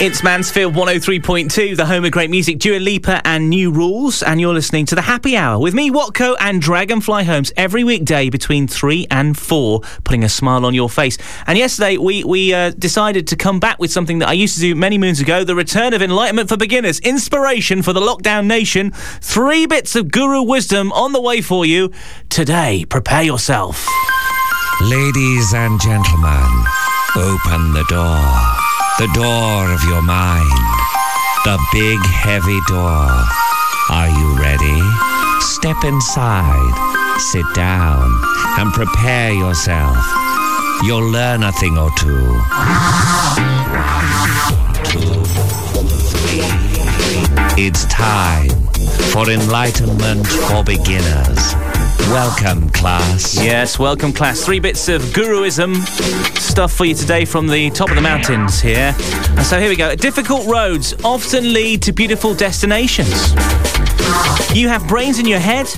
It's Mansfield 103.2, the home of great music, Dua Lipa and New Rules, and you're listening to the Happy Hour with me, Watco, and Dragonfly Holmes every weekday between 3 and 4, putting a smile on your face. And yesterday, we, we uh, decided to come back with something that I used to do many moons ago the return of enlightenment for beginners, inspiration for the lockdown nation, three bits of guru wisdom on the way for you. Today, prepare yourself. Ladies and gentlemen, open the door. The door of your mind. The big heavy door. Are you ready? Step inside, sit down, and prepare yourself. You'll learn a thing or two. It's time for enlightenment for beginners. Welcome, class. Yes, welcome, class. Three bits of guruism stuff for you today from the top of the mountains here. And so here we go. Difficult roads often lead to beautiful destinations. You have brains in your head,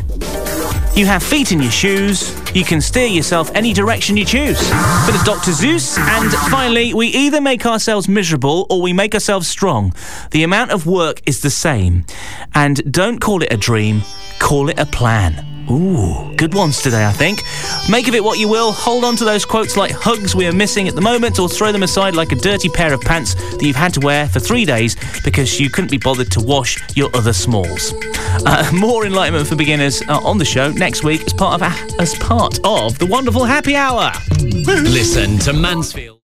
you have feet in your shoes, you can steer yourself any direction you choose. Bit of Dr. Seuss, and finally, we either make ourselves miserable or we make ourselves strong. The amount of work is the same. And don't call it a dream, call it a plan. Ooh, good ones today, I think. Make of it what you will. Hold on to those quotes like hugs we are missing at the moment, or throw them aside like a dirty pair of pants that you've had to wear for three days because you couldn't be bothered to wash your other smalls. Uh, more enlightenment for beginners uh, on the show next week as part of as part of the wonderful happy hour. Listen to Mansfield.